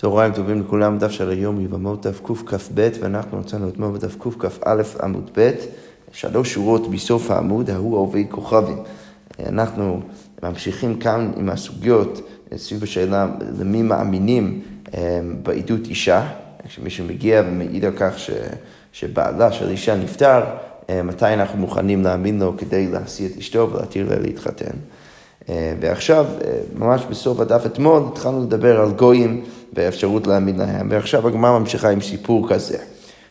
צהריים טובים לכולם, דף של היום יבמות דף קכ"ב, ואנחנו מצאנו אתמול בדף קכ"א עמוד ב', שלוש שורות בסוף העמוד, ההוא עובד כוכבים. אנחנו ממשיכים כאן עם הסוגיות סביב השאלה למי מאמינים אה, בעדות אישה, כשמישהו מגיע ומעיד על כך ש, שבעלה של אישה נפטר, אה, מתי אנחנו מוכנים להאמין לו כדי להשיא את אשתו ולהתיר לה להתחתן. אה, ועכשיו, ממש בסוף הדף אתמול, התחלנו לדבר על גויים. באפשרות להאמין להם. ועכשיו הגמרא ממשיכה עם סיפור כזה.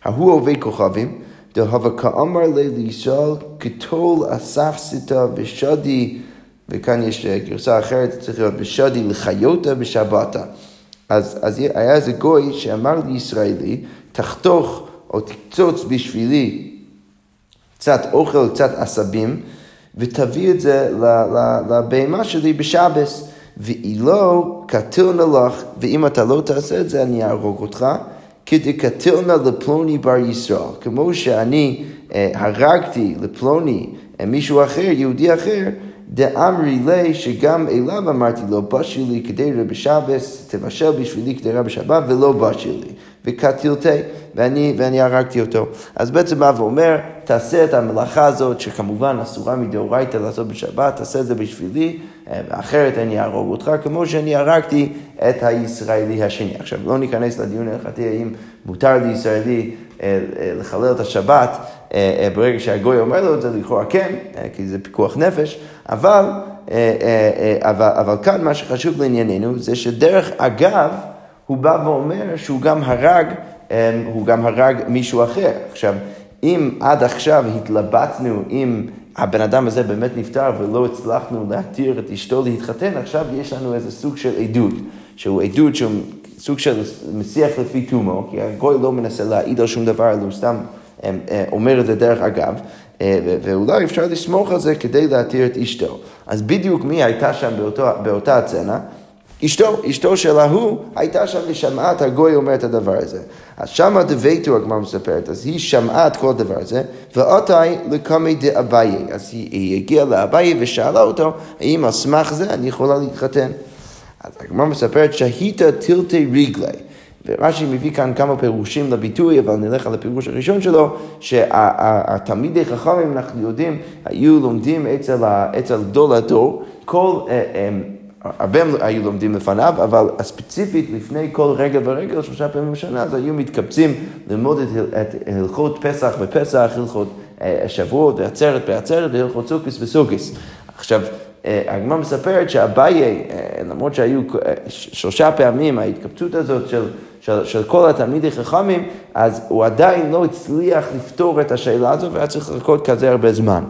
ההוא עובד כוכבים, דהבה כאמר לי לישראל, כתול אסף סיתה ושדי, וכאן יש גרסה אחרת, צריך להיות ושדי לחיותה בשבתה. אז, אז היה איזה גוי שאמר לישראלי, תחתוך או תקצוץ בשבילי קצת אוכל, קצת עשבים, ותביא את זה לבהמה שלי בשבס. ואילו קטילנה לך, ואם אתה לא תעשה את זה, אני אהרוג אותך, כדקטילנה לפלוני בר ישראל. כמו שאני אה, הרגתי לפלוני אה, מישהו אחר, יהודי אחר, דאמרי לי שגם אליו אמרתי לו, בשי לי כדי רבי שבס, תבשל בשבילי כדי רבי שבת, ולא בשי לי. וקטילתי, ואני, ואני הרגתי אותו. אז בעצם בא ואומר, תעשה את המלאכה הזאת, שכמובן אסורה מדאורייתא לעשות בשבת, תעשה את זה בשבילי, אה, אחרת אני אהרוג אותך, כמו שאני הרגתי את הישראלי השני. עכשיו, לא ניכנס לדיון ההלכתי האם מותר לישראלי אה, אה, לחלל את השבת ברגע שהגוי אומר לו את זה, לכאורה כן, כי זה פיקוח נפש, אבל, אבל, אבל כאן מה שחשוב לענייננו זה שדרך אגב, הוא בא ואומר שהוא גם הרג, הוא גם הרג מישהו אחר. עכשיו, אם עד עכשיו התלבטנו אם הבן אדם הזה באמת נפטר ולא הצלחנו להתיר את אשתו להתחתן, עכשיו יש לנו איזה סוג של עדות, שהוא עדות שהוא סוג של משיח לפי תומו, כי הגוי לא מנסה להעיד על שום דבר, אלא הוא סתם אה, אומר את זה דרך אגב, אה, ואולי אפשר לסמוך על זה כדי להתיר את אשתו. אז בדיוק מי הייתה שם באותו, באותה הצנה? אשתו, אשתו של ההוא, הייתה שם ושמעה את הגוי אומר את הדבר הזה. אז שמה דביתו, הגמרא מספרת, אז היא שמעה את כל הדבר הזה, ואותי לקמי דאביי. אז היא, היא הגיעה לאביי ושאלה אותו, האם על סמך זה אני יכולה להתחתן? אז הגמרא מספרת שהיתה טילטי רגלי. ורש"י מביא כאן כמה פירושים לביטוי, אבל נלך על הפירוש הראשון שלו, שהתלמידי חכמים, אנחנו יודעים, היו לומדים אצל, אצל גדול הדור, כל... הרבה היו לומדים לפניו, אבל ספציפית לפני כל רגע ורגע, שלושה פעמים בשנה, אז היו מתקבצים ללמוד את, הלכות פסח ופסח, הלכות אה, שבועות ועצרת בעצרת והלכות סוכיס וסוכיס. עכשיו, אה, הגמרא מספרת שאביי, אה, למרות שהיו שלושה פעמים ההתקבצות הזאת של, של, של כל התלמידי חכמים, אז הוא עדיין לא הצליח לפתור את השאלה הזו והיה צריך לחכות כזה הרבה זמן.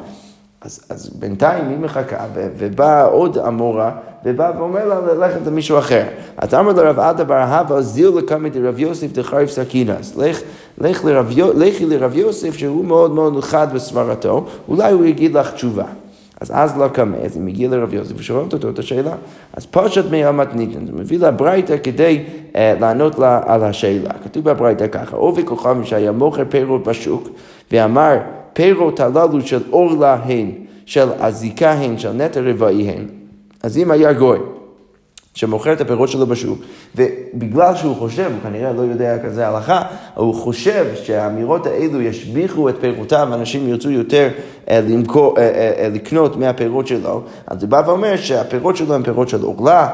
אז, אז בינתיים היא מחכה, ובאה עוד המורה, ובא ואומר לה ללכת למישהו אחר. אז אמר לרב עדה בר אהבה, זיל לקמת לרב יוסף דחריף סכינס. לך, לך לרב, לכי לרב יוסף שהוא מאוד מאוד חד בסברתו, אולי הוא יגיד לך תשובה. אז אז לא קמה, אז היא מגיעה לרב יוסף ושואלת אותו את השאלה. אז פשט מהמתניתן, זה מביא לה ברייתא כדי uh, לענות לה על השאלה. כתוב בברייתא ככה, עובי כוכבים שהיה מוכר פירות בשוק, ואמר פירות הללו של אורלה הן, של הזיקה הן, של נטע רבעי הן. אז אם היה גוי שמוכר את הפירות שלו בשוק, ובגלל שהוא חושב, הוא כנראה לא יודע כזה הלכה, הוא חושב שהאמירות האלו ישביחו את פירותיו, ואנשים ירצו יותר אה, למכור, אה, אה, לקנות מהפירות שלו, אז הוא בא ואומר שהפירות שלו הם פירות של עורלה.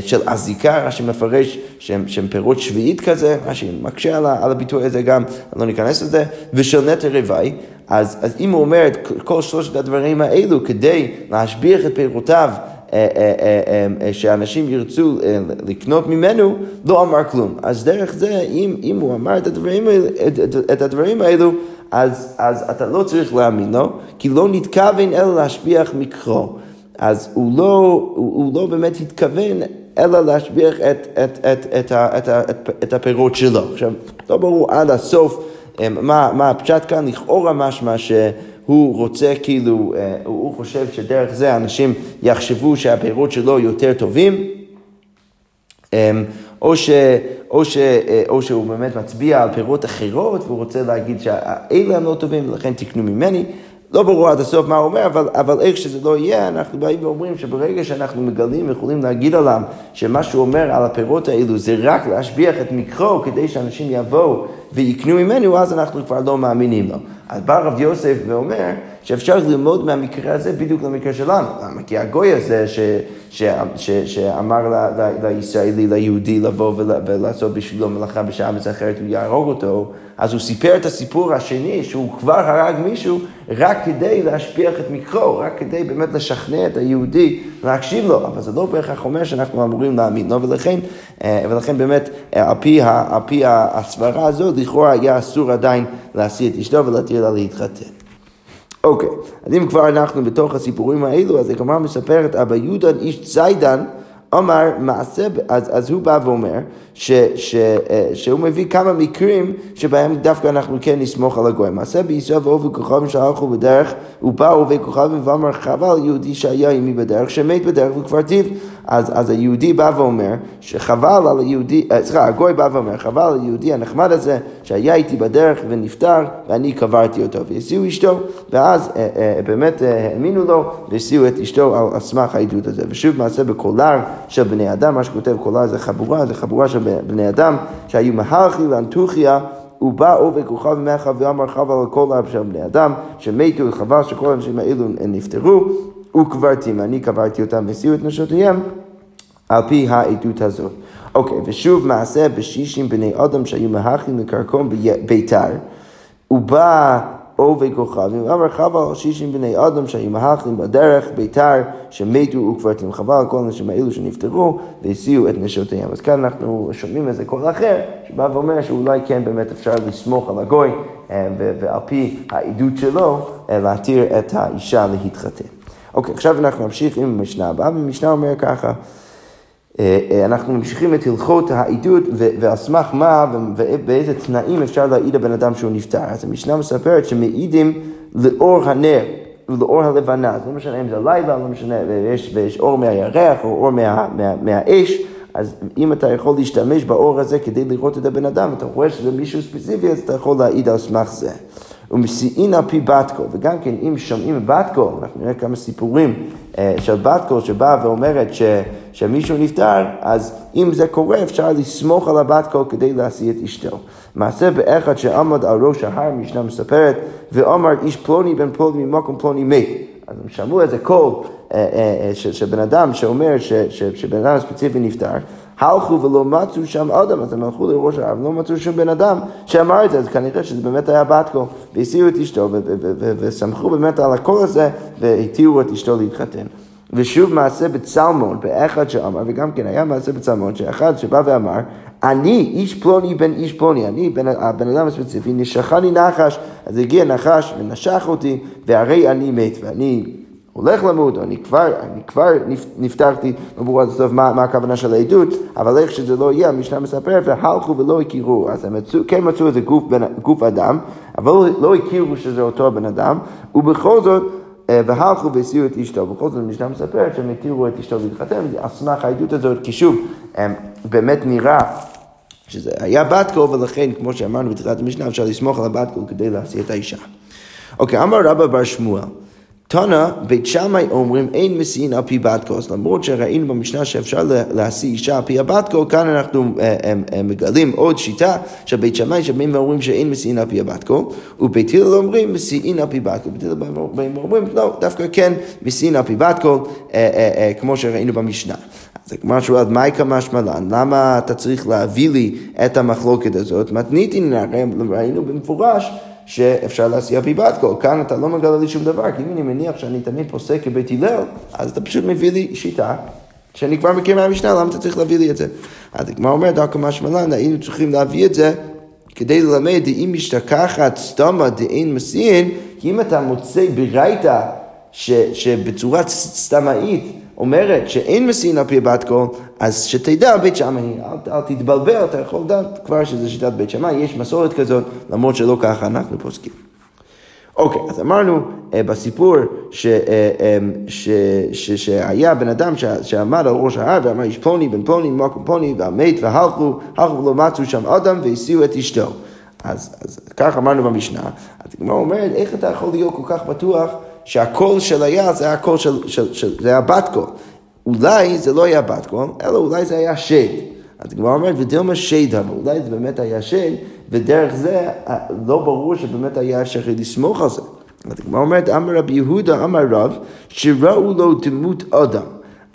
של אזיקה, רש"י מפרש שהם, שהם פירות שביעית כזה, רש"י מקשה על, על הביטוי הזה גם, לא ניכנס לזה, ושל נטר רוואי, אז, אז אם הוא אומר את כל שלושת הדברים האלו כדי להשביח את פירותיו אה, אה, אה, שאנשים ירצו לקנות ממנו, לא אמר כלום. אז דרך זה, אם, אם הוא אמר את הדברים, את, את, את הדברים האלו, אז, אז אתה לא צריך להאמין לו, כי לא נתכוון אלא להשביח מקרו. אז הוא לא, הוא, הוא לא באמת התכוון אלא להשביח את, את, את, את, את, את, את הפירות שלו. עכשיו, לא ברור עד הסוף מה, מה הפשט כאן, לכאורה משמע ש... הוא רוצה כאילו, אה, הוא חושב שדרך זה אנשים יחשבו שהפירות שלו יותר טובים, אמ, או, ש, או, ש, אה, או שהוא באמת מצביע על פירות אחרות והוא רוצה להגיד שאלה הם לא טובים ולכן תקנו ממני. לא ברור עד הסוף מה הוא אומר, אבל, אבל איך שזה לא יהיה, אנחנו באים ואומרים שברגע שאנחנו מגלים ויכולים להגיד עליו שמה שהוא אומר על הפירות האלו זה רק להשביח את מקרו כדי שאנשים יבואו ויקנו ממנו, אז אנחנו כבר לא מאמינים לו. אז בא רב יוסף ואומר שאפשר ללמוד מהמקרה הזה בדיוק למקרה שלנו. למה? כי הגוי הזה ש, ש, ש, שאמר ל, ל, לישראלי, ליהודי, לבוא ולעשות בשבילו מלאכה בשעה אחרת, הוא יהרוג אותו, אז הוא סיפר את הסיפור השני, שהוא כבר הרג מישהו, רק כדי להשפיח את מקרו, רק כדי באמת לשכנע את היהודי להקשיב לו, אבל זה לא בהכרח אומר שאנחנו אמורים להאמין לו, ולכן, אה, ולכן באמת, אה, על פי, על פי הסברה הזאת, לכאורה היה אסור עדיין להשיא את אשתו ולהתיר לה להתחתן. אוקיי, אז אם כבר אנחנו בתוך הסיפורים האלו, אז הגמרא מספרת, אבא יהודן איש ציידן אמר מעשה, אז, אז הוא בא ואומר ש, ש, אה, שהוא מביא כמה מקרים שבהם דווקא אנחנו כן נסמוך על הגוי. מעשה בישראל ואובי כוכבים שהלכו בדרך, ובאו אובי כוכבים ואמר חבל יהודי שהיה עימי בדרך, שמת בדרך וכבר טיב. אז, אז היהודי בא ואומר שחבל על היהודי, אה, סליחה, הגוי בא ואומר, חבל על היהודי הנחמד הזה שהיה איתי בדרך ונפטר ואני קברתי אותו. והסיעו אשתו, ואז אה, אה, באמת אה, האמינו לו והסיעו את אשתו על סמך העדות הזה. ושוב מעשה בקולר של בני אדם, מה שכותב קולר זה חבורה, זה חבורה של בני אדם שהיו מהלכי לאנטוכיה ובא עובד כוכב ממך ואמר חבל על כל אב של בני אדם שמתו וחבל שכל האנשים האלו נפטרו וקברתים, אני קברתי אותם והסיעו את נשותיהם על פי העדות הזאת. אוקיי, ושוב מעשה בשישים בני אדם שהיו מהכים לקרקום ביתר, ובא עובי כוכבים, אמר חבל שישים בני אדם שהיו מהלכים בדרך ביתר שמתו וקברתים, חבל על כל האנשים האלו שנפטרו והסיעו את נשותיהם. אז כאן אנחנו שומעים איזה קול אחר שבא ואומר שאולי כן באמת אפשר לסמוך על הגוי אה, ועל פי העדות שלו אה, להתיר את האישה להתחתן. אוקיי, עכשיו אנחנו נמשיך עם המשנה הבאה, והמשנה אומר ככה אה, אה, אנחנו ממשיכים את הלכות העדות ועל סמך מה ובאיזה תנאים אפשר להעיד הבן אדם שהוא נפטר. אז המשנה מספרת שמעידים לאור הנר ולאור הלבנה, זה לא משנה אם זה לילה, לא משנה, ויש, ויש אור מהירח או אור מה, מה, מהאש, אז אם אתה יכול להשתמש באור הזה כדי לראות את הבן אדם, אתה רואה שזה מישהו ספציפי, אז אתה יכול להעיד על סמך זה. ומשיאין על פי בת קול, וגם כן אם שומעים בת קול, אנחנו נראה כמה סיפורים אה, של בת קול שבאה ואומרת ש, שמישהו נפטר, אז אם זה קורה אפשר לסמוך על הבת קול כדי להשיא את אשתו. מעשה באחד שעמד על ראש ההר, משנה מספרת, ואמר איש פלוני בן פלוני ממקום פלוני מת. אז הם שמעו איזה קול אה, אה, של בן אדם שאומר שבן אדם ספציפי נפטר. הלכו ולא מצאו שם אדם, אז הם הלכו לראש ההר ולא מצאו שום בן אדם שאמר את זה, אז כנראה שזה באמת היה בת קול, והסיעו את אשתו וסמכו באמת על הקול הזה והתירו את אשתו להתחתן. ושוב מעשה בצלמון, באחד שאמר, וגם כן היה מעשה בצלמון, שאחד שבא ואמר, אני איש פלוני בן איש פלוני, אני בן, הבן אדם הספציפי, נשכני נחש, אז הגיע נחש ונשך אותי, והרי אני מת, ואני הולך למות, אני כבר, אני כבר נפטרתי, לא ברור עד הסוף מה, מה הכוונה של העדות, אבל איך שזה לא יהיה, המשנה מספרת, והלכו ולא הכירו. אז הם מצאו, כן מצאו איזה גוף, בין, גוף אדם, אבל לא, לא הכירו שזה אותו בן אדם, ובכל זאת, אה, והלכו והשיאו את אשתו. בכל זאת המשנה מספרת שהם התירו את אשתו להתחתן, על סמך העדות הזאת, כי שוב, באמת נראה שזה היה בת קול, ולכן, כמו שאמרנו בתחילת המשנה, אפשר לסמוך על הבת קול כדי להשיא את האישה. אוקיי, אמר רבה בר שמואל. תנא, בית שמאי אומרים אין משיאין על פי בת קול, למרות שראינו במשנה שאפשר להשיא אישה על פי הבת קול, כאן אנחנו אה, אה, הם מגלים עוד שיטה של בית שמאי שבאים ואומרים שאין משיאין על פי הבת קול, ובית הלל אומרים משיאין על פי בת קול, בית הלל באים ואומרים לא, דווקא כן משיאין על פי בת אה, אה, אה, כמו שראינו במשנה. אז הגמרא שואלת, מאי קא משמע לן? למה אתה צריך להביא לי את המחלוקת הזאת? מתניתין, ראינו במפורש שאפשר להשיא פי בת קול. כאן אתה לא מגלה לי שום דבר, כי אם אני מניח שאני תמיד פוסק כבית הלל, אז אתה פשוט מביא לי שיטה שאני כבר מכיר מהמשנה, למה אתה צריך להביא לי את זה? אז הגמרא אומרת, דווקא משמעלן, היינו צריכים להביא את זה כדי ללמד דאם משתכחת סתמה דאין מסין, כי אם אתה מוצא ברייתא שבצורה סתמאית אומרת שאין מסין על פי בת קול, אז שתדע בית שמאי, אל, אל תתבלבל, אתה יכול לדעת כבר שזה שיטת בית שמאי, יש מסורת כזאת, למרות שלא ככה אנחנו פוסקים. אוקיי, אז אמרנו אה, בסיפור ש, אה, אה, ש, ש, שהיה בן אדם ש, שעמד על ראש ההר ואמר איש פלוני בן פלוני מקום פלוני מת והלכו, הלכו ולא מצאו שם אדם והשיאו את אשתו. אז, אז כך אמרנו במשנה, אז הגמרא אומרת, איך אתה יכול להיות כל כך בטוח שהקול של היה זה היה קול של, של, של זה היה בת קול. אולי זה לא היה בת קול, אלא אולי זה היה שד. אז הגמרא אומרת, ודילמה שד, אבל אולי זה באמת היה שד, ודרך זה אה, לא ברור שבאמת היה אפשר לסמוך על זה. אז הגמרא אומרת, אמר רבי יהודה, אמר רב, שראו לו דמות אדם.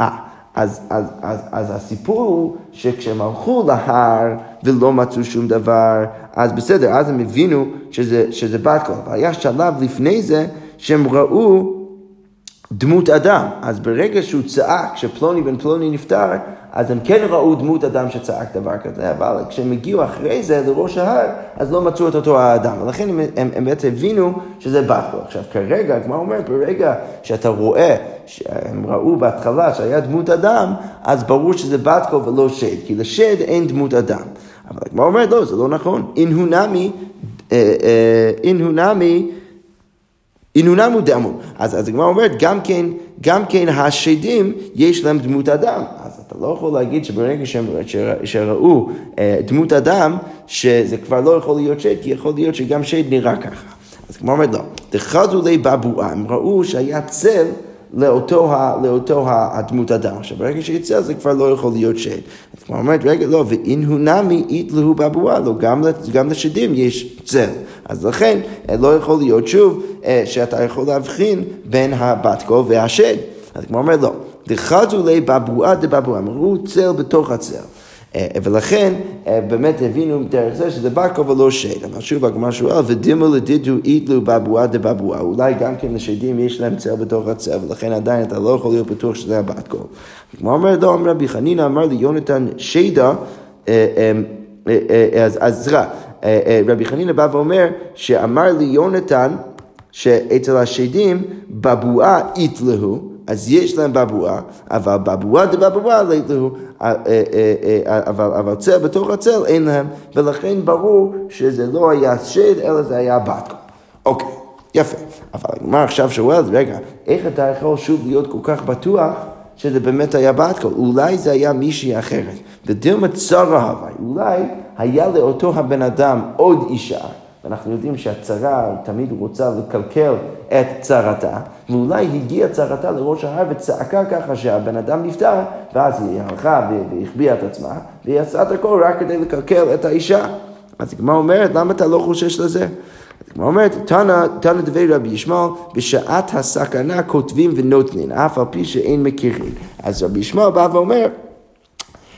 אה, אז, אז, אז, אז הסיפור הוא שכשהם הלכו להר ולא מצאו שום דבר, אז בסדר, אז הם הבינו שזה, שזה בת קול. אבל היה שלב לפני זה שהם ראו דמות אדם. אז ברגע שהוא צעק, כשפלוני בן פלוני נפטר, אז הם כן ראו דמות אדם שצעק דבר כזה, אבל כשהם הגיעו אחרי זה לראש ההר, אז לא מצאו את אותו האדם. ולכן הם, הם, הם בעצם הבינו שזה קול. עכשיו כרגע, הגמרא אומרת, ברגע שאתה רואה, שהם ראו בהתחלה שהיה דמות אדם, אז ברור שזה קול ולא שד, כי לשד אין דמות אדם. אבל הגמרא אומרת, לא, זה לא נכון. אין הוא נמי, אה, אה, אין הוא אינונם דמו. אז, אז הגמרא אומרת, גם כן, גם כן השדים יש להם דמות אדם. אז אתה לא יכול להגיד שברגע שהם שראו אה, דמות אדם, שזה כבר לא יכול להיות שד, כי יכול להיות שגם שד נראה ככה. אז הגמרא אומרת, לא. דחזו לי בבואה, הם ראו שהיה צל לאותו, לאותו הדמות אדם. עכשיו, ברגע שיצא זה כבר לא יכול להיות שד. אז כמו אומרת, רגע, לא, ואין הוא נמי אית להו בבואה, לא, גם, גם לשדים יש צל. אז לכן, אה, לא יכול להיות שוב אה, שאתה יכול להבחין בין הבת קול והשד. אז כמו אומרת, לא, דחזו לי בבואה דבבואה, אמרו צל בתוך הצל. אה, ולכן אה, באמת הבינו דרך זה שזה בקו ולא שד. אבל שוב הגמרא שואל, ודימו לדידו איתלו בבואה דבבואה. אולי גם כן לשדים יש להם צל בתוך הצל, ולכן עדיין אתה לא יכול להיות בטוח שזה הבקו. הגמרא אומרת, לא, אמר רבי חנינא, אמר לי יונתן שדה, אה, אז סליחה, רבי חנינא בא ואומר שאמר לי יונתן שאצל השדים בבואה איתלהו, אז יש להם בבואה, אבל בבואה דבבואה יתלהו. אה, אה, אה, אבל, אבל צל בתוך הצל אין להם, ולכן ברור שזה לא היה שד, אלא זה היה בת. אוקיי, יפה. אבל הגמרא עכשיו שואלת, רגע, איך אתה יכול שוב להיות כל כך בטוח שזה באמת היה בת קול? אולי זה היה מישהי אחרת. ודילמה צרה הווי, אולי היה לאותו הבן אדם עוד אישה. ואנחנו יודעים שהצרה תמיד רוצה לקלקל את צרתה, ואולי הגיעה צרתה לראש ההר וצעקה ככה שהבן אדם נפטר, ואז היא הלכה והחביאה את עצמה, והיא עשה את הכל רק כדי לקלקל את האישה. אז הגמרא אומרת, למה אתה לא חושש לזה? הגמרא אומרת, תנא דבי רבי ישמעאל, בשעת הסכנה כותבים ונותנים, אף על פי שאין מכירים. אז רבי ישמעאל בא ואומר,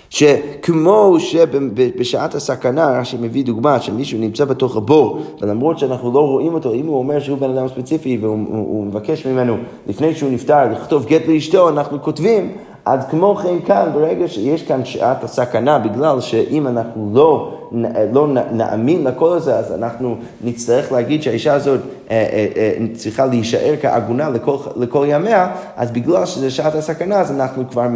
שכמו שבשעת הסכנה, רש"י מביא דוגמה שמישהו נמצא בתוך הבור, ולמרות שאנחנו לא רואים אותו, אם הוא אומר שהוא בן אדם ספציפי והוא מבקש ממנו לפני שהוא נפטר לכתוב גט לאשתו, אנחנו כותבים, אז כמו כן כאן, ברגע שיש כאן שעת הסכנה, בגלל שאם אנחנו לא, לא נאמין לקול הזה, אז אנחנו נצטרך להגיד שהאישה הזאת אה, אה, אה, צריכה להישאר כעגונה לכל, לכל ימיה, אז בגלל שזה שעת הסכנה, אז אנחנו כבר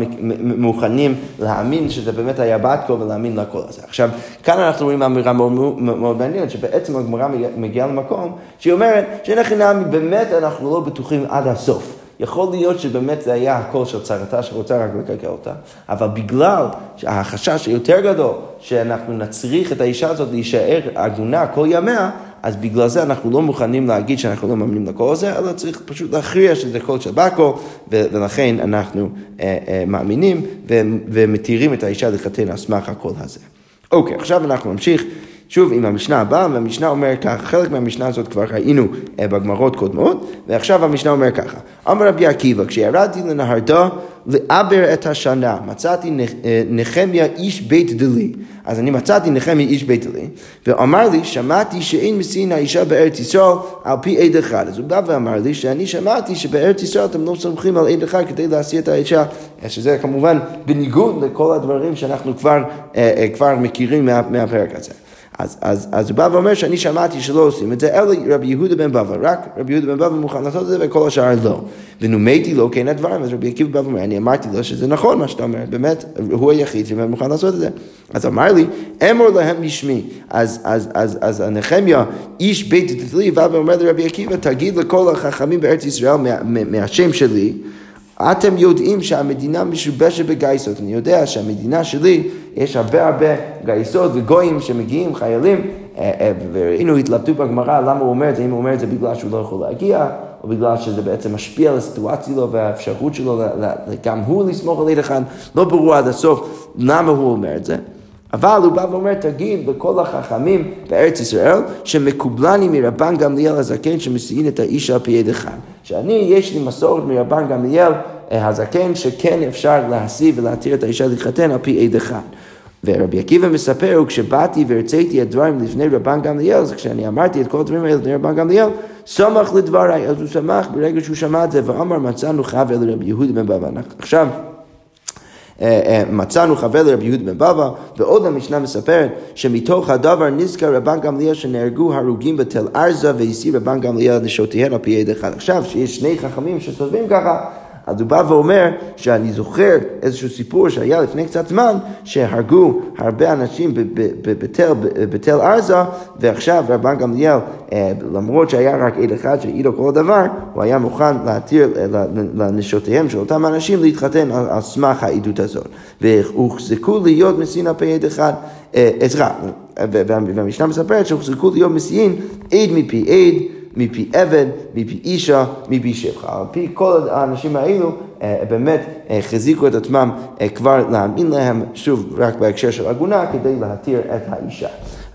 מוכנים להאמין שזה באמת היה בת קול ולהאמין לקול הזה. עכשיו, כאן אנחנו רואים אמירה מאוד, מאוד מעניינת, שבעצם הגמרא מגיעה למקום שהיא אומרת שאנחנו באמת אנחנו לא בטוחים עד הסוף. יכול להיות שבאמת זה היה הקול של צרתה שרוצה רק לקלקל אותה, אבל בגלל החשש היותר גדול שאנחנו נצריך את האישה הזאת להישאר עגונה כל ימיה, אז בגלל זה אנחנו לא מוכנים להגיד שאנחנו לא מאמינים לקול הזה, אלא צריך פשוט להכריע שזה קול של בת קול, ולכן אנחנו אה, אה, מאמינים ומתירים את האישה לחתן על סמך הקול הזה. אוקיי, עכשיו אנחנו נמשיך. שוב עם המשנה הבאה, והמשנה אומר ככה, חלק מהמשנה הזאת כבר ראינו אה, בגמרות קודמות, ועכשיו המשנה אומר ככה, אמר רבי עקיבא, כשירדתי לנהרדה לעבר את השנה, מצאתי אה, נחמיה איש בית דלי, אז אני מצאתי נחמיה איש בית דלי, ואמר לי, שמעתי שאין מסין האישה בארץ ישראל על פי עד אחד, אז הוא בא ואמר לי שאני שמעתי שבארץ ישראל אתם לא סומכים על עד אחד כדי להשיא את האישה, שזה כמובן בניגוד לכל הדברים שאנחנו כבר, אה, כבר מכירים מה, מהפרק הזה. אז, אז, אז הוא בא ואומר שאני שמעתי שלא עושים את זה, אלא רבי יהודה בן בבא, רק רבי יהודה בן בבא מוכן לעשות את זה וכל השאר לא. ונומתי לו כן הדברים, אז רבי עקיבא בא ואומר, אני אמרתי לו שזה נכון מה שאתה אומר, באמת, הוא היחיד שמוכן לעשות את זה. אז אמר לי, אמור להם משמי. אז, אז, אז, אז הנחמיה, איש בית דתלי, בא ואומר לרבי עקיבא, תגיד לכל החכמים בארץ ישראל מה, מה, מהשם שלי, אתם יודעים שהמדינה משובשת בגייסות, אני יודע שהמדינה שלי יש הרבה הרבה גייסות וגויים שמגיעים, חיילים, אה, אה, וראינו התלבטות בגמרא למה הוא אומר את זה, אם הוא אומר את זה בגלל שהוא לא יכול להגיע, או בגלל שזה בעצם משפיע על הסיטואציה שלו והאפשרות שלו גם הוא לסמוך על עד אחד, לא ברור עד הסוף למה הוא אומר את זה. אבל הוא בא ואומר, תגיד לכל החכמים בארץ ישראל, שמקובלני מרבן גמליאל הזקן שמסיעין את האיש על פי עד אחד. שאני, יש לי מסורת מרבן גמליאל אה, הזקן, שכן אפשר להשיא ולהתיר את האישה להתחתן על פי עד אחד. ורבי עקיבא מספר, וכשבאתי והרציתי את דברים לפני רבן גמליאל, זה כשאני אמרתי את כל הדברים האלה לפני רבן גמליאל, סמך לדבריי, אז הוא שמח ברגע שהוא שמע את זה, ואמר מצאנו חבר לרבי יהודה בן. עכשיו, מצאנו חבר לרבי יהודה בן בבא, ועוד המשנה מספרת שמתוך הדבר נזכר רבן גמליאל שנהרגו הרוגים בתל ארזה והסיר רבן גמליאל נשותיהן על פי עד אחד. עכשיו, שיש שני חכמים שסובבים ככה, אז הוא בא ואומר שאני זוכר איזשהו סיפור שהיה לפני קצת זמן, שהרגו הרבה אנשים בתל, ארזה, ועכשיו רבן גמליאל, אה, למרות שהיה רק עד אחד שהעידו כל הדבר, הוא היה מוכן להתיר אה, לנשותיהם של אותם אנשים להתחתן על, על סמך העדות הזאת. והוחזקו להיות מסין על פי עד אחד, עזרא, אה, והמשנה מספרת שהוחזקו להיות מסין עד מפי עד. מפי עבד, מפי אישה, מפי שבחה. על פי כל האנשים האלו אה, באמת אה, החזיקו את עצמם אה, כבר להאמין להם, שוב, רק בהקשר של עגונה, כדי להתיר את האישה.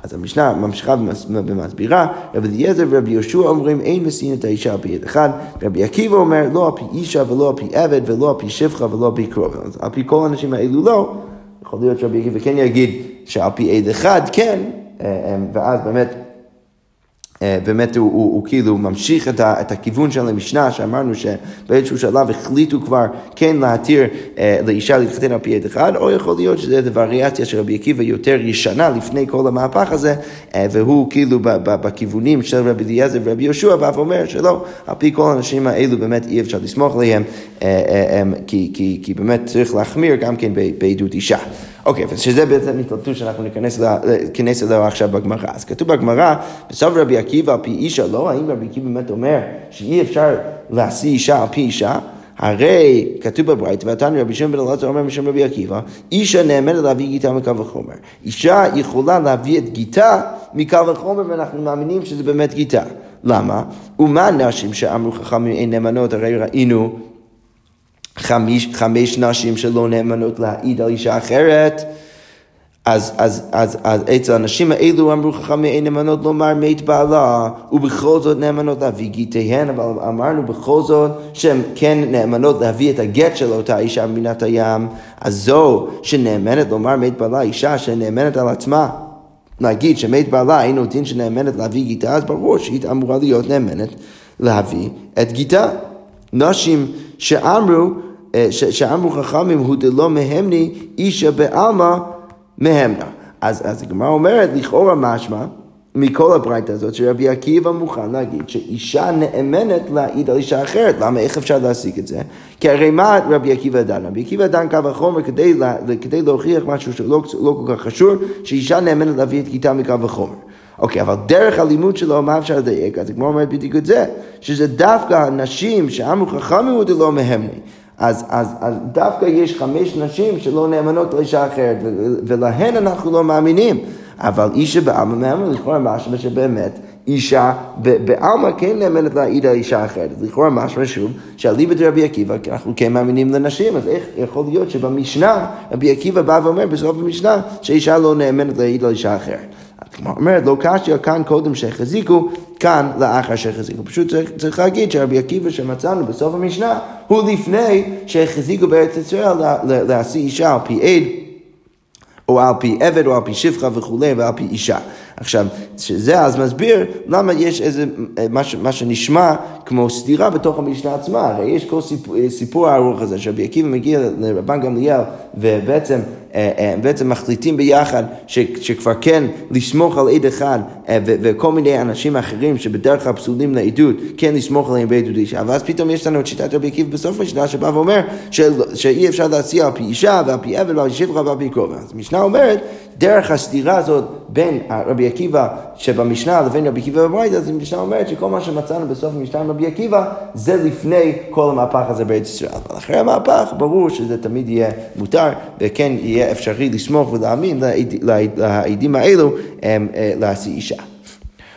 אז המשנה ממשיכה ומסבירה, רבי אליעזר ורבי יהושע אומרים אין מסין את האישה על פי יד אחד, רבי עקיבא אומר לא על פי אישה ולא על פי עבד ולא על פי שבחה ולא על פי קרוב, אז על פי כל האנשים האלו לא, יכול להיות שרבי עקיבא כן יגיד שעל פי עד אחד כן, ואז באמת באמת הוא, הוא, הוא כאילו ממשיך את, ה, את הכיוון של המשנה שאמרנו שבאיזשהו שלב החליטו כבר כן להתיר אה, לאישה להתחתן על פי עד אחד, או יכול להיות שזה וריאציה של רבי עקיבא יותר ישנה לפני כל המהפך הזה, אה, והוא כאילו ב, ב, בכיוונים של רבי אליעזר ורבי יהושע בא ואומר שלא, על פי כל האנשים האלו באמת אי אפשר לסמוך עליהם, אה, אה, אה, כי, כי, כי באמת צריך להחמיר גם כן בעדות אישה. אוקיי, okay, שזה בעצם התלבטות שאנחנו ניכנס אליה עכשיו בגמרא. אז כתוב בגמרא, בסוף רבי עקיבא על פי אישה, לא? האם רבי עקיבא באמת אומר שאי אפשר להשיא אישה על פי אישה? הרי כתוב בברית, ועתנו רבי שמעון בן אלעזר אומר משם רבי עקיבא, אישה נאמנת להביא גיתה מקל וחומר. אישה יכולה להביא את גיתה מקל וחומר, ואנחנו מאמינים שזה באמת גיתה. למה? ומה נשים שאמרו חכמים אין נאמנות, הרי ראינו חמש, חמש נשים שלא נאמנות להעיד על אישה אחרת, אז, אז, אז, אז אצל הנשים האלו אמרו חכמי אין נאמנות לומר מת בעלה, ובכל זאת נאמנות להביא גיטיהן, אבל אמרנו בכל זאת שהן כן נאמנות להביא את הגט של אותה אישה ממינת הים, אז זו שנאמנת לומר מת בעלה, אישה שנאמנת על עצמה. להגיד שמת בעלה אין עוד דין שנאמנת להביא גיטה, אז ברור שהיא אמורה להיות נאמנת להביא את גיטה. נשים שאמרו שאמרו חכמים הוא דלא מהמני אישה בעלמא מהמנה. אז, אז הגמרא אומרת, לכאורה משמע, מכל הברייתא הזאת, שרבי עקיבא מוכן להגיד שאישה נאמנת להעיד על אישה אחרת. למה? איך אפשר להסיק את זה? כי הרי מה רבי עקיבא דן? רבי עקיבא דן קו החומר כדי, לה, כדי להוכיח משהו שלא לא כל כך חשוב, שאישה נאמנת להביא את גיתה מקו החומר. אוקיי, אבל דרך הלימוד שלו, מה אפשר לדייק? אז הגמרא אומרת בדיוק את זה, שזה דווקא הנשים שאמרו חכמים הוא דלא מהמני. אז, אז, אז דווקא יש חמש נשים שלא נאמנות לאישה אחרת, ולהן אנחנו לא מאמינים. אבל אישה בעלמא מהמר, לכאורה משמע שבאמת אישה בעלמא כן נאמנת להעיד על אישה אחרת. לכאורה משמע שוב, שאליבא דרבי עקיבא, אנחנו כן מאמינים לנשים, אז איך יכול להיות שבמשנה רבי עקיבא בא ואומר בסוף המשנה שאישה לא נאמנת להעיד על אישה אחרת. כלומר, אומרת, לא קשיא כאן קודם שהחזיקו, כאן לאחר שהחזיקו. פשוט צריך, צריך להגיד שרבי עקיבא שמצאנו בסוף המשנה, הוא לפני שהחזיקו בארץ ישראל להשיא אישה על פי עד. או על פי עבד, או על פי שפחה וכולי, ועל פי אישה. עכשיו, שזה אז מסביר למה יש איזה, מה, מה שנשמע כמו סתירה בתוך המשנה עצמה. הרי יש כל סיפור, סיפור הארוך הזה, שרבי עקיבא מגיע לרבן גמליאל, ובעצם אה, אה, בעצם מחליטים ביחד ש, שכבר כן לסמוך על עד אחד אה, ו, וכל מיני אנשים אחרים שבדרך כלל פסולים לעדות, כן לסמוך עליהם בעדות אישה. ואז פתאום יש לנו את שיטת רבי עקיבא בסוף המשנה שבא ואומר שאי אפשר להציע על פי אישה ועל פי עבד ועל פי שבחה ועל פי קרובה. אז המשנה אומרת, דרך הסתירה הזאת בין רבי עקיבא שבמשנה לבין רבי עקיבא בברייתא, אז המשנה אומרת שכל מה שמצאנו בסוף המשנה עם רבי עקיבא, זה לפני כל המהפך הזה בארץ ישראל. אבל אחרי המהפך, ברור שזה תמיד יהיה מותר, וכן יהיה אפשרי לסמוך ולהאמין לעדים האלו אה, להשיא אישה.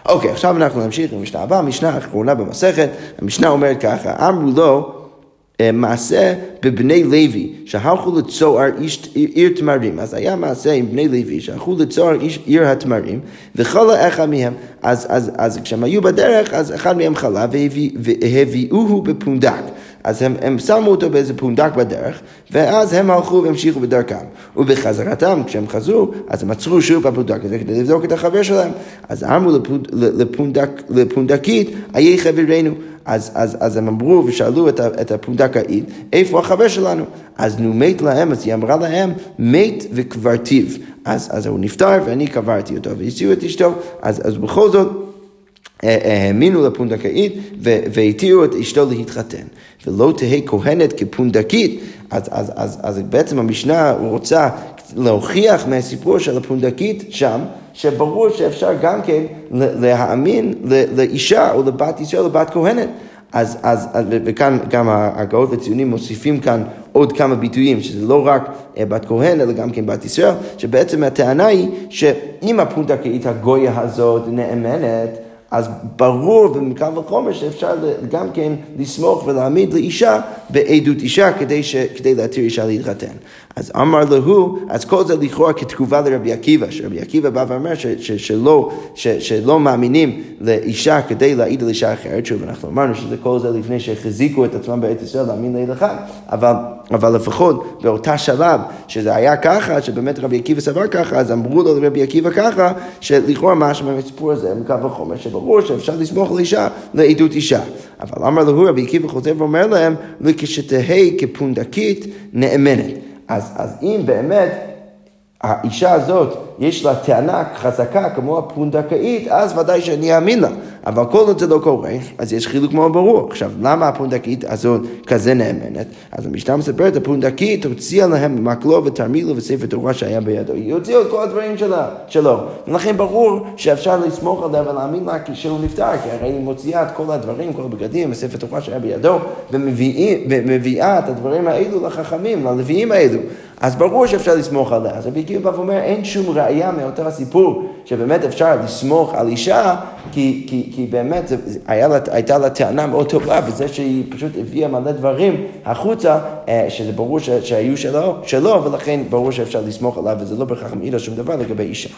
אוקיי, עכשיו אנחנו נמשיך עם המשנה הבאה, המשנה האחרונה במסכת, המשנה אומרת ככה, אמרו לו, מעשה בבני לוי, שהלכו לצוהר עיר תמרים. אז היה מעשה עם בני לוי, שהלכו לצוהר עיר התמרים, וכל אחד מהם, אז, אז, אז כשהם היו בדרך, אז אחד מהם חלה והביאוהו בפונדק. אז הם, הם שמו אותו באיזה פונדק בדרך, ואז הם הלכו והמשיכו בדרכם. ובחזרתם, כשהם חזרו, אז הם עצרו שוב בפונדק הזה כדי לבדוק את החבר שלהם. אז אמרו לפונד, לפונדק, לפונדקית, איה חברנו. אז, אז, אז הם אמרו ושאלו את, את הפונדקאית, איפה החבר שלנו? אז נו מת להם, אז היא אמרה להם, מת וקברתיו. אז, אז הוא נפטר ואני קברתי אותו, והסיעו את אשתו, אז, אז בכל זאת... אה, אה, האמינו לפונדקאית והתירו את אשתו להתחתן. ולא תהא כהנת כפונדקית, אז, אז, אז, אז בעצם המשנה רוצה להוכיח מהסיפור של הפונדקית שם, שברור שאפשר גם כן להאמין לאישה או לבת ישראל, לבת כהנת. אז, אז, וכאן גם ההגאות והציונים מוסיפים כאן עוד כמה ביטויים, שזה לא רק אה, בת כהן, אלא גם כן בת ישראל, שבעצם הטענה היא שאם הפונדקאית הגויה הזאת נאמנת, אז ברור ומקל וחומר שאפשר גם כן לסמוך ולהעמיד לאישה בעדות אישה כדי, ש, כדי להתיר אישה להתחתן. אז אמר להו, אז כל זה לכאורה כתגובה לרבי עקיבא, שרבי עקיבא בא ואומר ש, ש, שלא, ש, שלא מאמינים לאישה כדי להעיד על אישה אחרת, שוב אנחנו אמרנו שזה כל זה לפני שהחזיקו את עצמם בארץ ישראל להאמין לאל אחד, אבל, אבל לפחות באותה שלב שזה היה ככה, שבאמת רבי עקיבא סבר ככה, אז אמרו לו לרבי עקיבא ככה, שלכאורה משמע מהסיפור הזה, מקו וחומר, שברור שאפשר לסמוך על אישה לעדות אישה. אבל אמר להו רבי עקיבא חוזר ואומר להם, וכשתהא כפונדקית נאמנת. אז, אז אם באמת האישה הזאת יש לה טענה חזקה כמו הפונדקאית, אז ודאי שאני אאמין לה. אבל כל עוד זה לא קורה, אז יש חילוק מאוד ברור. עכשיו, למה הפונדקית הזאת כזה נאמנת? אז המשנה מספרת, הפונדקית הוציאה להם מקלו ותרמילו וספר תורה שהיה בידו. היא הוציאה את כל הדברים שלה, שלו. ולכן ברור שאפשר לסמוך עליה ולהאמין לה כשהוא נפטר, כי הרי היא מוציאה את כל הדברים, כל הבגדים וספר תורה שהיה בידו, ומביאה את הדברים האלו לחכמים, ללוויים האלו. אז ברור שאפשר לסמוך עליה. אז רבי עקיבא אומר, אין שום ראייה מאותו הסיפור שבאמת אפשר לסמוך על אישה, כי, כי, כי באמת לה, הייתה לה טענה מאוד טובה בזה שהיא פשוט הביאה מלא דברים החוצה, אה, שזה ברור ש, שהיו שלו, שלו, ולכן ברור שאפשר לסמוך עליו, וזה לא בהכרח מעיד על שום דבר לגבי אישה.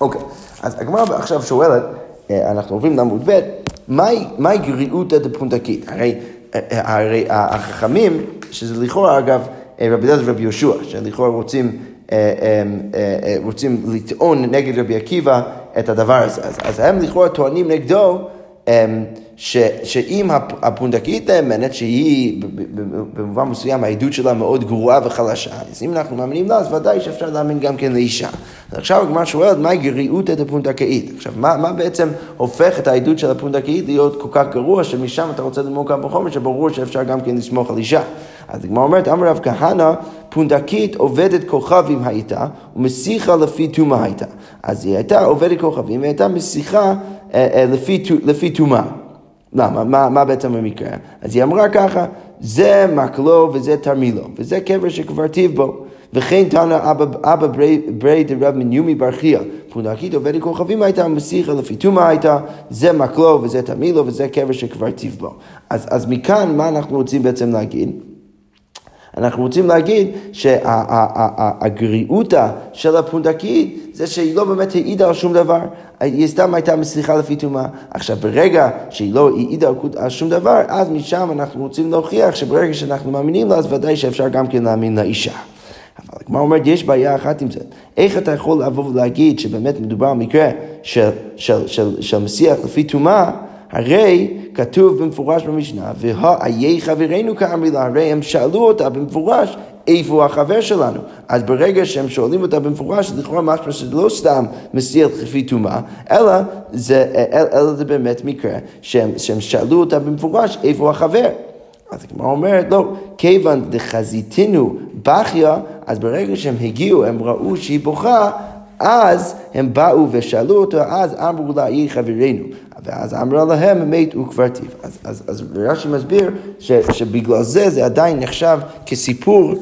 אוקיי, אז הגמרא עכשיו שואלת, אה, אנחנו עוברים לעמוד ב', מהי גריעותא דפונדקית? הרי, אה, הרי החכמים, שזה לכאורה אגב, רבי אליעזר ורבי יהושע, שלכאורה רוצים, אה, אה, אה, רוצים לטעון נגד רבי עקיבא את הדבר הזה. אז, אז הם לכאורה טוענים נגדו ש, שאם הפונדקית נאמנת, שהיא במובן מסוים העדות שלה מאוד גרועה וחלשה, אז אם אנחנו מאמינים לה, אז ודאי שאפשר להאמין גם כן לאישה. אז עכשיו הגמרא שואלת, מהי גריעות את הפונדקאית? עכשיו, מה, מה בעצם הופך את העדות של הפונדקאית להיות כל כך גרוע, שמשם אתה רוצה ללמוד כמה בחומר, שברור שאפשר גם כן לסמוך על אישה. אז הגמרא אומרת, אמר רב כהנא, פונדקית עובדת כוכבים הייתה, ומסיחה לפי טומאה הייתה. אז היא הייתה עובדת כוכבים, והיא הייתה מסיחה אה, אה, לפי טומאה. למה? מה, מה בעצם המקרה? אז היא אמרה ככה, זה מקלו וזה תרמילו, וזה קבר שכבר טיב בו. וכן תנא אבא, אבא ברי דרב מניומי בר חייא, פונדקית עובדת כוכבים הייתה, מסיחה לפי טומאה הייתה, זה מקלו וזה תרמילו וזה קבר שכבר טיב בו. אז, אז מכאן מה אנחנו רוצים בעצם להגיד? אנחנו רוצים להגיד שהגריעותא של הפונדקית זה שהיא לא באמת העידה על שום דבר, היא סתם הייתה מסליחה לפי טומאה. עכשיו ברגע שהיא לא העידה על שום דבר, אז משם אנחנו רוצים להוכיח שברגע שאנחנו מאמינים לה, אז ודאי שאפשר גם כן להאמין לאישה. אבל הגמרא אומרת, יש בעיה אחת עם זה. איך אתה יכול לבוא ולהגיד שבאמת מדובר על מקרה של, של, של, של מסיח לפי טומאה, הרי כתוב במפורש במשנה, והאיי חברינו כאמרילה, הרי הם שאלו אותה במפורש איפה החבר שלנו. אז ברגע שהם שואלים אותה במפורש, לכאורה משהו שזה לא סתם מסיח לפי טומאה, אלא זה, אלא זה באמת מקרה שהם, שהם שאלו אותה במפורש איפה החבר. אז הגמרא אומרת, לא, כיוון דחזיתינו בכיה, אז ברגע שהם הגיעו, הם ראו שהיא בוכה, אז הם באו ושאלו אותו, אז אמרו לה, יהי חברנו. ואז אמרה להם, מת וקברתיו. אז, אז, אז רש"י מסביר ש, שבגלל זה זה עדיין נחשב כסיפור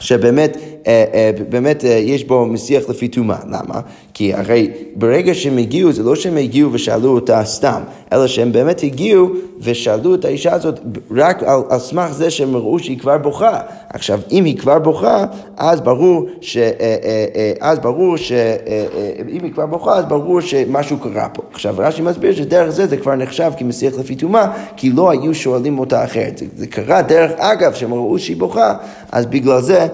שבאמת אה, אה, באמת אה, יש בו משיח לפי טומאה. למה? כי הרי ברגע שהם הגיעו, זה לא שהם הגיעו ושאלו אותה סתם, אלא שהם באמת הגיעו ושאלו את האישה הזאת רק על, על סמך זה שהם ראו שהיא כבר בוכה. עכשיו, אם היא כבר בוכה, אז ברור ש... אז ברור ש... אם היא כבר בוכה, אז ברור שמשהו קרה פה. עכשיו, רש"י מסביר שדרך זה זה כבר נחשב כמשיח לפי טומאה, כי לא היו שואלים אותה אחרת. זה, זה קרה דרך אגב, שהם ראו שהיא בוכה, אז בגלל זה...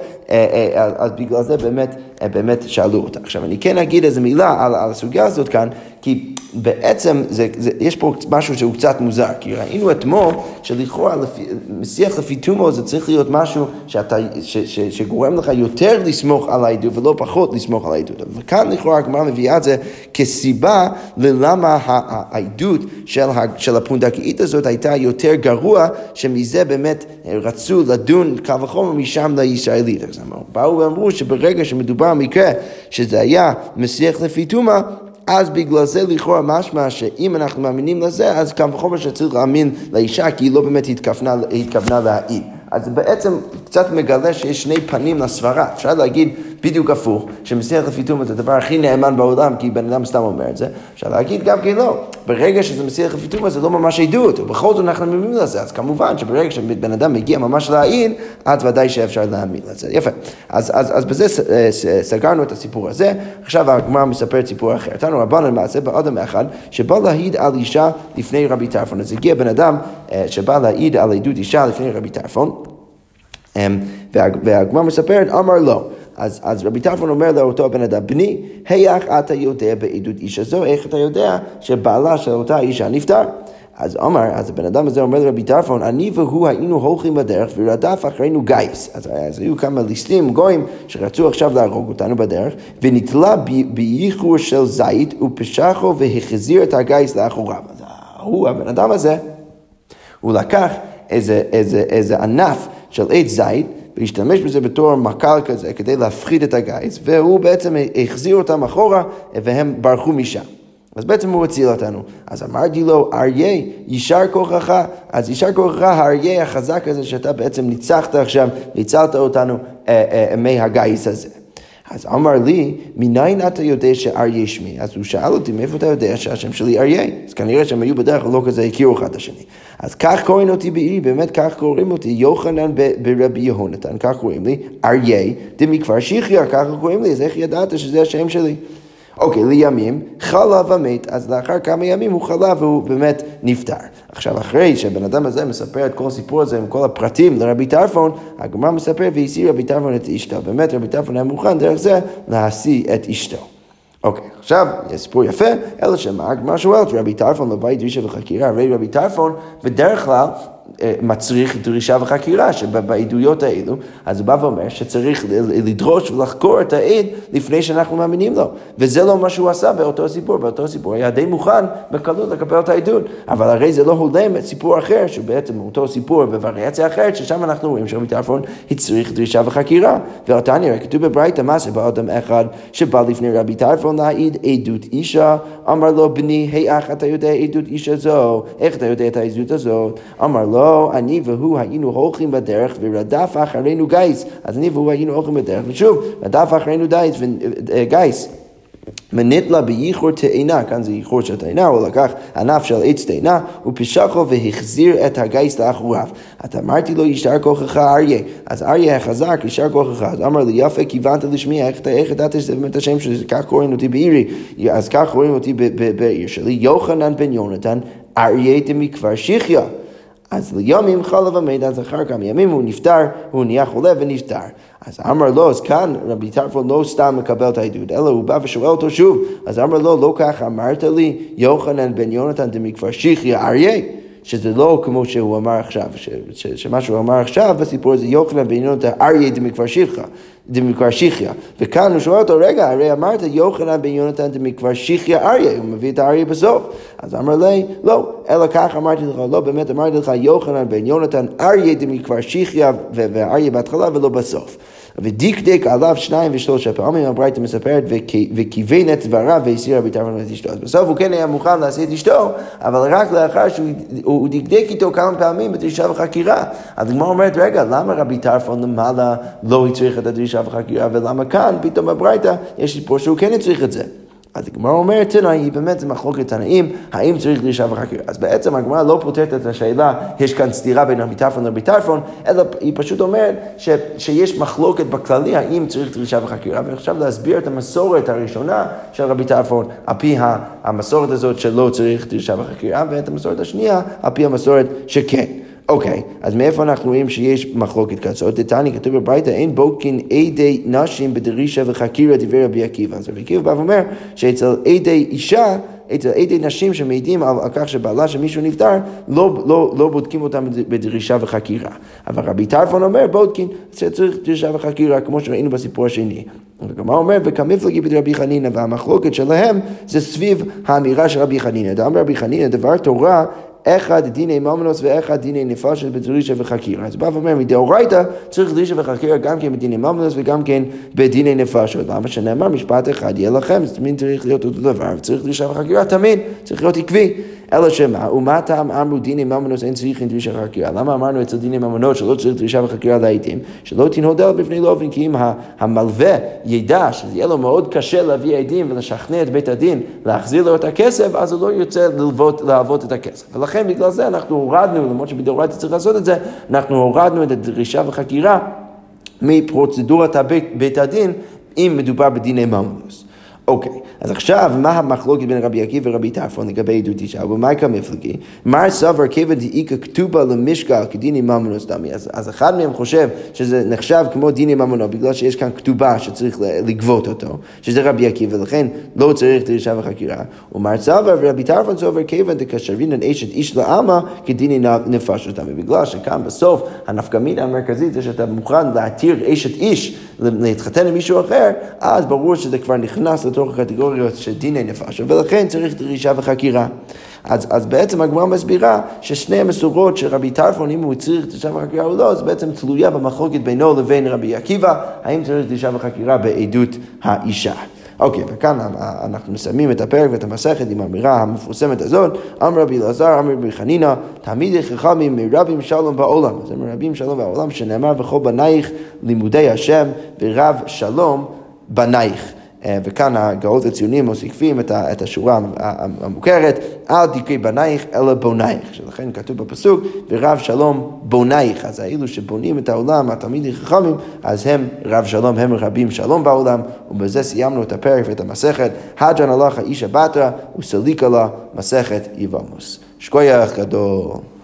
אז בגלל זה באמת, באמת שאלו אותה. עכשיו, אני כן אגיד איזה מילה על, על הסוגיה הזאת כאן, כי בעצם זה, זה, יש פה משהו שהוא קצת מוזר, כי ראינו אתמול שלכאורה משיח לפי תומו זה צריך להיות משהו שאתה, ש, ש, שגורם לך יותר לסמוך על העדות ולא פחות לסמוך על העדות. וכאן לכאורה הגמרא מביאה את זה כסיבה ללמה העדות של, של הפונדקאית הזאת הייתה יותר גרוע, שמזה באמת רצו לדון קו וחומר משם לישראלית. באו ואמרו שברגע שמדובר במקרה שזה היה משיח לפי תומה, אז בגלל זה לכאורה משמע שאם אנחנו מאמינים לזה, אז קל וחומר שצריך להאמין לאישה, כי היא לא באמת התכוונה, התכוונה להעיד. אז בעצם קצת מגלה שיש שני פנים לסברה. אפשר להגיד בדיוק הפוך, שמשיח לפי תומה זה הדבר הכי נאמן בעולם, כי בן אדם סתם אומר את זה. אפשר להגיד גם כן לא. ברגע שזה לפי תומה זה לא ממש עדות, ובכל זאת אנחנו מאמינים לזה. אז כמובן שברגע שבן אדם מגיע ממש להעיד, אז ודאי שאפשר להאמין לזה. יפה. אז, אז, אז בזה סגרנו את הסיפור הזה. עכשיו הגמרא מספרת סיפור אחר. תנו רבן למעשה באדם אחד, שבא להעיד על אישה לפני רבי טרפון. אז הגיע בן אדם אה, שבא להעיד על עדות אישה לפני רבי טרפון. אמ, והגמרא מספרת, אמר לא. אז, אז רבי טרפון אומר לאותו בן אדם, בני, היח אתה יודע בעדות אישה זו, איך אתה יודע שבעלה של אותה אישה נפטר? אז אמר, אז הבן אדם הזה אומר לרבי טרפון, אני והוא היינו הולכים בדרך ורדף אחרינו גיס. אז, אז היו כמה ליסטים, גויים, שרצו עכשיו להרוג אותנו בדרך, ונתלה באיחור של זית ופשחו והחזיר את הגיס לאחוריו. אז הוא, הבן אדם הזה, הוא לקח איזה, איזה, איזה ענף של עץ זית, והשתמש בזה בתור מקל כזה כדי להפחיד את הגיס, והוא בעצם החזיר אותם אחורה והם ברחו משם. אז בעצם הוא הציל אותנו. אז אמרתי לו, אריה, יישר כוחך. אז יישר כוחך, האריה החזק הזה שאתה בעצם ניצחת עכשיו, ניצלת אותנו אה, אה, מהגיס הזה. אז אמר לי, מניין אתה יודע שאריה שמי? אז הוא שאל אותי, מאיפה אתה יודע שהשם שלי אריה? אז כנראה שהם היו בדרך כלל לא כזה הכירו אחד את השני. אז כך קוראים אותי בעירי, באמת כך קוראים אותי, יוחנן ברבי יהונתן, כך קוראים לי, אריה דמכפר שיחיה, ככה קוראים לי, אז איך ידעת שזה השם שלי? אוקיי, לימים, חלה ומת, אז לאחר כמה ימים הוא חלה והוא באמת נפטר. עכשיו, אחרי שהבן אדם הזה מספר את כל הסיפור הזה עם כל הפרטים לרבי טרפון, הגמרא מספר והשיא רבי טרפון את אשתו. באמת רבי טרפון היה מוכן דרך זה להשיא את אשתו. אוקיי, עכשיו, יש סיפור יפה, אלא שמה, הגמרא שואלת, רבי טרפון לבית דרישה וחקירה, הרי רבי טרפון בדרך כלל מצריך דרישה וחקירה שבעדויות האלו, אז הוא בא ואומר שצריך לדרוש ולחקור את העד לפני שאנחנו מאמינים לו. וזה לא מה שהוא עשה באותו סיפור, באותו סיפור היה די מוכן בקלות לקבל את העדות. אבל הרי זה לא הולם את סיפור אחר, שבעצם אותו סיפור בווריאציה אחרת, ששם אנחנו רואים שרבי טרפון הצריך דרישה וחקירה. ואותה נראה, כתוב בברייתא מעשה באדם אחד שבא לפני רבי טרפון להעיד עדות אישה, אמר לו בני, היי אח אתה יודע עדות אישה זו, איך אתה יודע את העדות הזאת? אמר לו לא, אני והוא היינו הולכים בדרך ורדף אחרינו גיס. אז אני והוא היינו הולכים בדרך, ושוב, רדף אחרינו אה, גיס. מנטלה בייחור תאנה, כאן זה ייחור של תאנה, הוא לקח ענף של עץ תאנה, הוא פישחו והחזיר את הגיס לאחוריו. אז אמרתי לו, יישר כוחך אריה. אז אריה החזק, יישר כוחך. אז אמר לי, יפה, כיוונת לשמי, איך ידעת שזה באמת השם שלי, כך קוראים אותי בעירי. אז כך קוראים אותי בעיר שלי, יוחנן בן יונתן, אריה דמכפר שיחיה. אז ליומים חלב עמד, אז אחר כמה ימים הוא נפטר, הוא נהיה חולה ונפטר. אז אמר לו, אז כאן רבי טרפון לא סתם מקבל את העדות, אלא הוא בא ושואל אותו שוב. אז אמר לו, לא כך אמרת לי, יוחנן בן יונתן דמכפר שיחיה אריה. שזה לא כמו שהוא אמר עכשיו, ש, ש, שמה שהוא אמר עכשיו בסיפור הזה, יוחנן יונתן אריה דמכפר שיחיה, דמכפר שיחיה. וכאן הוא שואל אותו, רגע, הרי אמרת יוחנן בן יונתן דמכפר שיחיה אריה, הוא מביא את האריה בסוף. אז אמר לי, לא, אלא כך אמרתי לך, לא באמת אמרתי לך יוחנן בן יונתן אריה דמכפר שיחיה, ואריה בהתחלה ולא בסוף. ודקדק עליו שניים ושלושה פעמים, הברייתא מספרת, וכיוון את דבריו והסיר רבי טרפון את אשתו. אז בסוף הוא כן היה מוכן להשיא את אשתו, אבל רק לאחר שהוא דקדק איתו כמה פעמים בדרישה וחקירה. אז הגמרא אומרת, רגע, למה רבי טרפון למעלה לא הצריך את הדרישה וחקירה, ולמה כאן פתאום בברייתא יש סיפור שהוא כן הצריך את זה? אז הגמרא אומרת, תנאי, באמת זה מחלוקת תנאים, האם צריך דרישה וחקירה. אז בעצם הגמרא לא פותרת את השאלה, יש כאן סתירה בין רבי טרפון לרבי טרפון, אלא היא פשוט אומרת ש, שיש מחלוקת בכללי, האם צריך דרישה וחקירה, ועכשיו להסביר את המסורת הראשונה של רבי טרפון, על פי המסורת הזאת שלא צריך דרישה וחקירה, ואת המסורת השנייה, על פי המסורת שכן. אוקיי, אז מאיפה אנחנו רואים שיש מחלוקת כזאת? דתני כתוב בברייתא, אין בוקין עדי נשים בדרישה וחקירה דברי רבי עקיבא. אז רבי עקיבא בא ואומר שאצל עדי אישה, אצל עדי נשים שמעידים על, על כך שבעלה של מישהו נפטר, לא, לא, לא בודקים אותם בדרישה וחקירה. אבל רבי טרפון אומר, בודקין, שצריך דרישה וחקירה, כמו שראינו בסיפור השני. הגמרא אומר, וכמפלגי ברבי חנינא, והמחלוקת שלהם זה סביב האמירה של רבי חנינא. דאמר רבי חנינא, דבר תורה אחד דיני ממונוס ואחד דיני נפשת בדרישה וחקירה. אז בא ואומר, מדאורייתא צריך דרישה וחקירה גם כן בדיני ממונוס וגם כן בדיני נפשות. למה שנאמר משפט אחד יהיה לכם, זה תמיד צריך להיות אותו דבר, וצריך דרישה וחקירה תמיד, צריך להיות עקבי. אלא שמה, ומה טעם אמרו דיני ממונות אין צריכים דרישה וחקירה? למה אמרנו אצל דיני ממונות שלא צריך דרישה וחקירה לעיתים? שלא תנהודל בפני לובן, כי אם המלווה ידע שזה יהיה לו מאוד קשה להביא עדים ולשכנע את בית הדין להחזיר לו את הכסף, אז הוא לא יוצא ללוות, את הכסף. ולכן בגלל זה אנחנו הורדנו, למרות שבדאורייתא צריך לעשות את זה, אנחנו הורדנו את הדרישה וחקירה מפרוצדורת בית הדין אם מדובר בדיני ממונוס. אוקיי, אז עכשיו, מה המחלוקת בין רבי עקיבא ורבי טרפון לגבי עדות אישה? ובמה כמפלגי? מר סבר כיוון דאיכא כתובה למשקל כדיני ממונוס דמי. אז, אז אחד מהם חושב שזה נחשב כמו דיני ממונו, בגלל שיש כאן כתובה שצריך לגבות אותו, שזה רבי עקיבא, ולכן לא צריך דרישה וחקירה. ומר סבר ורבי טרפון סובר כיוון דקשרינן אשת איש לעלמא כדיני נפשות דמי. בגלל שכאן בסוף הנפקמינה המרכזית זה שאתה מוכן להתיר אשת איש להתחתן עם מישהו אחר, אז ברור שזה כבר נכנס לתוך הקטגוריות של דיני נפש, ולכן צריך דרישה וחקירה. אז, אז בעצם הגמרא מסבירה ששני המסורות של רבי טרפון, אם הוא צריך דרישה וחקירה או לא, זה בעצם תלויה במחלוקת בינו לבין רבי עקיבא, האם צריך דרישה וחקירה בעדות האישה. אוקיי, וכאן אנחנו מסיימים את הפרק ואת המסכת עם האמירה המפורסמת הזאת, אמר רבי אלעזר, אמר רבי חנינא, תעמידי חכמים מרבים שלום בעולם. זה מרבים שלום בעולם, שנאמר וכל בנייך לימודי השם ורב שלום בנייך. אה, וכאן הגאות הציונים מוסיפים את השורה המוכרת, אל תקרי בנייך אלא בונייך, שלכן כתוב בפסוק, ורב שלום בונייך, אז האלו שבונים את העולם, התלמידים חכמים, אז הם רב שלום, הם רבים שלום בעולם, ובזה סיימנו את הפרק ואת המסכת, הג'ן הלכה איש הבטרה וסליקה לה מסכת יבמוס. שכוייך גדול.